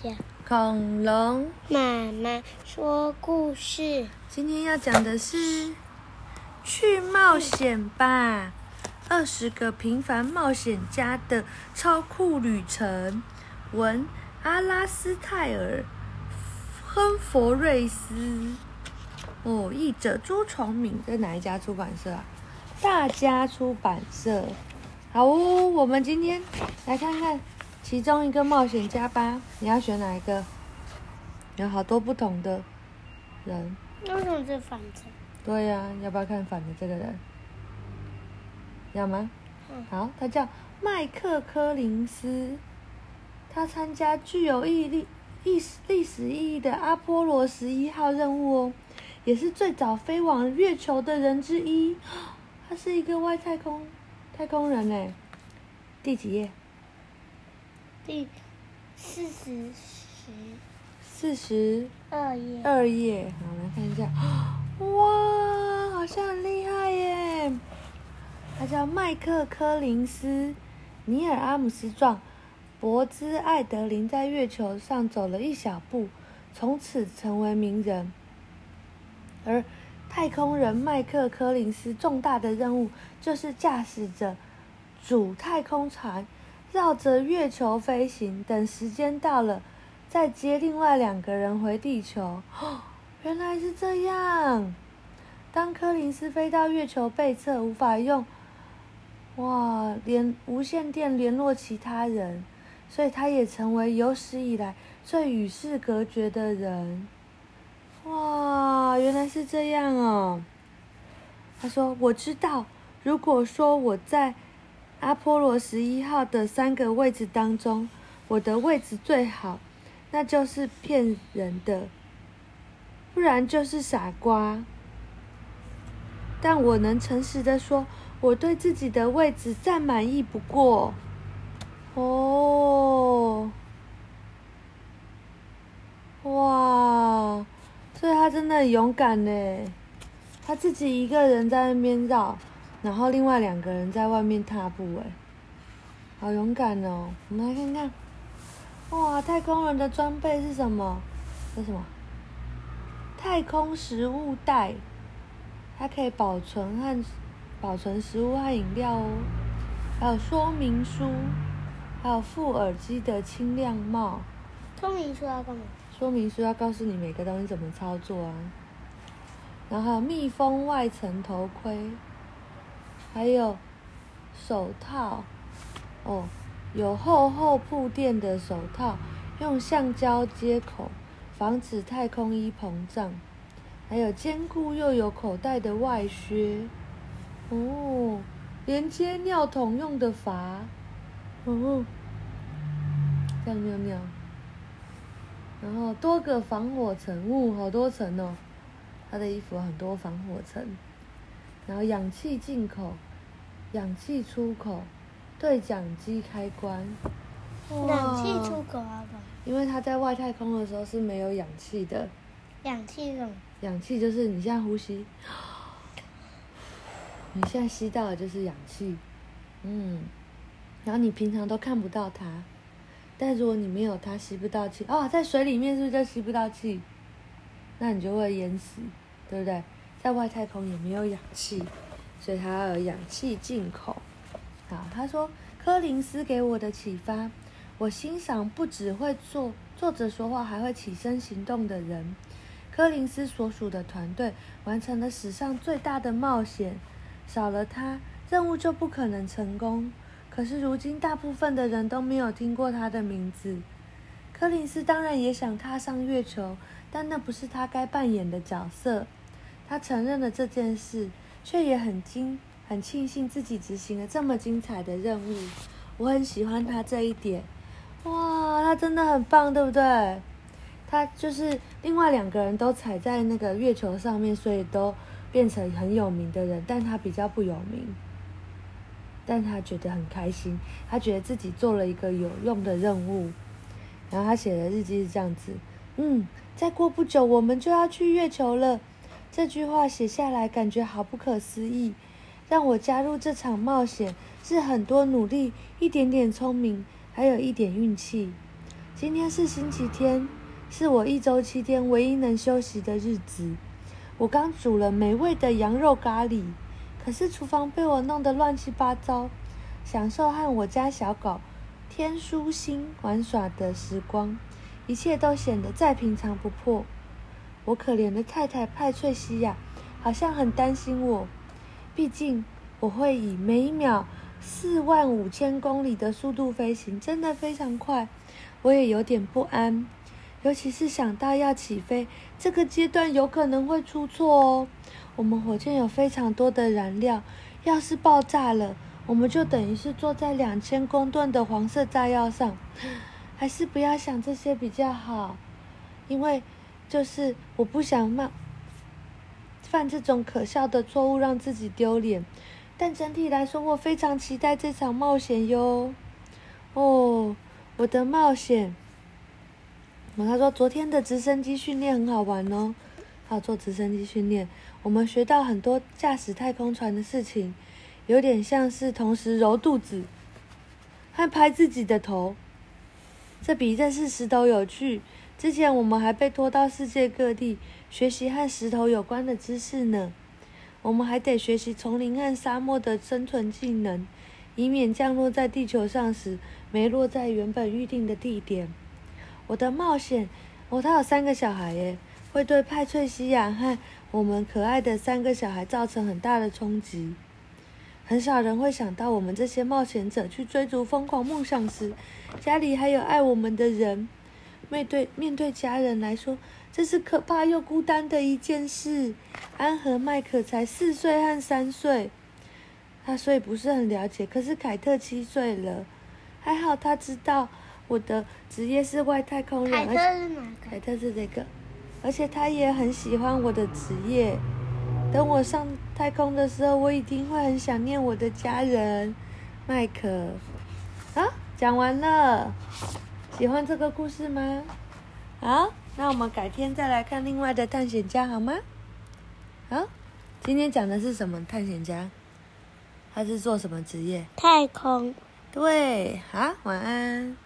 讲恐龙。妈妈说故事。今天要讲的是去冒险吧，二十个平凡冒险家的超酷旅程。文阿拉斯泰尔·亨佛瑞斯。哦，译者朱崇敏，在哪一家出版社啊？大家出版社。好哦，我们今天来看看其中一个冒险家吧。你要选哪一个？有好多不同的人。为什么是反着？对呀、要不要看反的这个人？要吗？嗯好，他叫麦克科林斯，他参加具有意历历史历史意义的阿波罗十一号任务哦，也是最早飞往月球的人之一。他是一个外太空太空人呢。第几页？第四十十四十二页。二页，好，来看一下，哇，好像很厉害耶！他叫麦克科林斯，尼尔阿姆斯壮，博兹艾德林在月球上走了一小步，从此成为名人。而太空人麦克科林斯重大的任务就是驾驶着主太空船绕着月球飞行，等时间到了。再接另外两个人回地球。哦，原来是这样。当柯林斯飞到月球背侧，无法用哇连无线电联络其他人，所以他也成为有史以来最与世隔绝的人。哇，原来是这样哦。他说：“我知道，如果说我在阿波罗十一号的三个位置当中，我的位置最好。”那就是骗人的，不然就是傻瓜。但我能诚实的说，我对自己的位置再满意不过。哦，哇，所以他真的很勇敢呢。他自己一个人在那边绕，然后另外两个人在外面踏步，哎，好勇敢哦！我们来看看。哇，太空人的装备是什么？是什么？太空食物袋，它可以保存和保存食物和饮料哦。还有说明书，还有副耳机的轻量帽。说明书要干嘛？说明书要告诉你每个东西怎么操作啊。然后还有密封外层头盔，还有手套，哦。有厚厚铺垫的手套，用橡胶接口，防止太空衣膨胀。还有坚固又有口袋的外靴，哦，连接尿桶用的阀，哦，这样尿尿。然后多个防火层，雾好多层哦。他的衣服很多防火层。然后氧气进口，氧气出口。对讲机开关，氧气出口啊？因为他在外太空的时候是没有氧气的。氧气什么？氧气就是你现在呼吸，你现在吸到的就是氧气，嗯，然后你平常都看不到它，但如果你没有它吸不到气，哦，在水里面是不是就吸不到气？那你就会淹死，对不对？在外太空也没有氧气，所以它要有氧气进口。好，他说柯林斯给我的启发，我欣赏不只会坐坐着说话，还会起身行动的人。柯林斯所属的团队完成了史上最大的冒险，少了他，任务就不可能成功。可是如今，大部分的人都没有听过他的名字。柯林斯当然也想踏上月球，但那不是他该扮演的角色。他承认了这件事，却也很惊。很庆幸自己执行了这么精彩的任务，我很喜欢他这一点。哇，他真的很棒，对不对？他就是另外两个人都踩在那个月球上面，所以都变成很有名的人，但他比较不有名。但他觉得很开心，他觉得自己做了一个有用的任务。然后他写的日记是这样子：嗯，再过不久我们就要去月球了。这句话写下来，感觉好不可思议。让我加入这场冒险是很多努力、一点点聪明，还有一点运气。今天是星期天，是我一周七天唯一能休息的日子。我刚煮了美味的羊肉咖喱，可是厨房被我弄得乱七八糟。享受和我家小狗天书星玩耍的时光，一切都显得再平常不破。我可怜的太太派翠西亚好像很担心我，毕竟我会以每秒四万五千公里的速度飞行，真的非常快。我也有点不安，尤其是想到要起飞，这个阶段有可能会出错哦。我们火箭有非常多的燃料，要是爆炸了。我们就等于是坐在两千公吨的黄色炸药上，还是不要想这些比较好，因为就是我不想冒犯这种可笑的错误，让自己丢脸。但整体来说，我非常期待这场冒险哟。哦，我的冒险。他说昨天的直升机训练很好玩哦，好做直升机训练，我们学到很多驾驶太空船的事情。有点像是同时揉肚子，和拍自己的头，这比认识石头有趣。之前我们还被拖到世界各地学习和石头有关的知识呢。我们还得学习丛林和沙漠的生存技能，以免降落在地球上时没落在原本预定的地点。我的冒险，哦，他有三个小孩耶，会对派翠西亚和我们可爱的三个小孩造成很大的冲击。很少人会想到，我们这些冒险者去追逐疯狂梦想时，家里还有爱我们的人。面对面对家人来说，这是可怕又孤单的一件事。安和麦克才四岁和三岁，他所以不是很了解。可是凯特七岁了，还好他知道我的职业是外太空人。凯特是哪个？凯特是这个，而且他也很喜欢我的职业。等我上太空的时候，我一定会很想念我的家人，麦克。啊，讲完了，喜欢这个故事吗？好，那我们改天再来看另外的探险家好吗？好，今天讲的是什么探险家？他是做什么职业？太空。对，好，晚安。